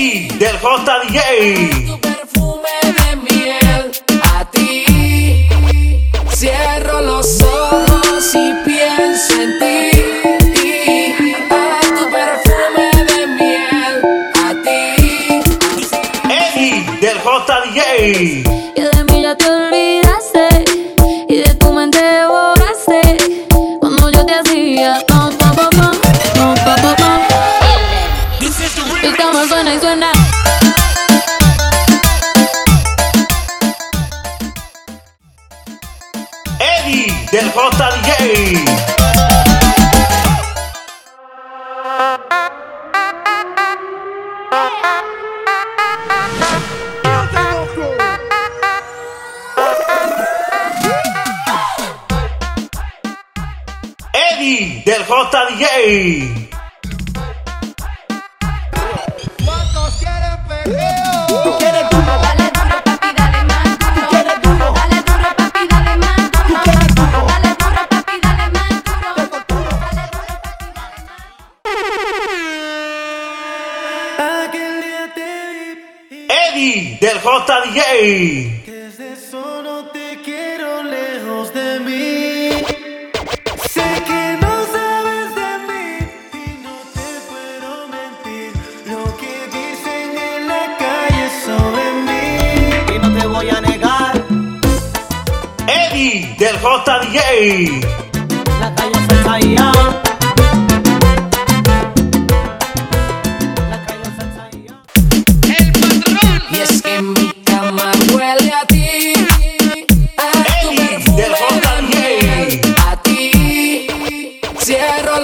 JDJ. Tu perfume de miel a ti. Cierro los ojos y pienso en ti. A tu perfume de miel a ti. Eddie del JDJ. Y de mí ya te olvidaste suena y suena Eddie del JDJ. Eddie del. Eddie del JDJ. desde eso no te quiero lejos de mí. Sé que no sabes de mí y no te puedo mentir. Lo que dicen en la calle sobre mí. y no te voy a negar. Eddie del JDJ. La calle se allá.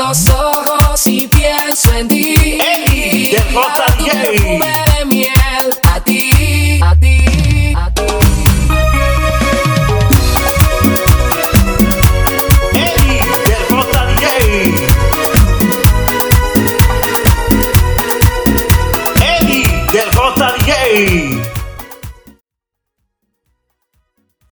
Los ojos y pienso en ti. Eddie del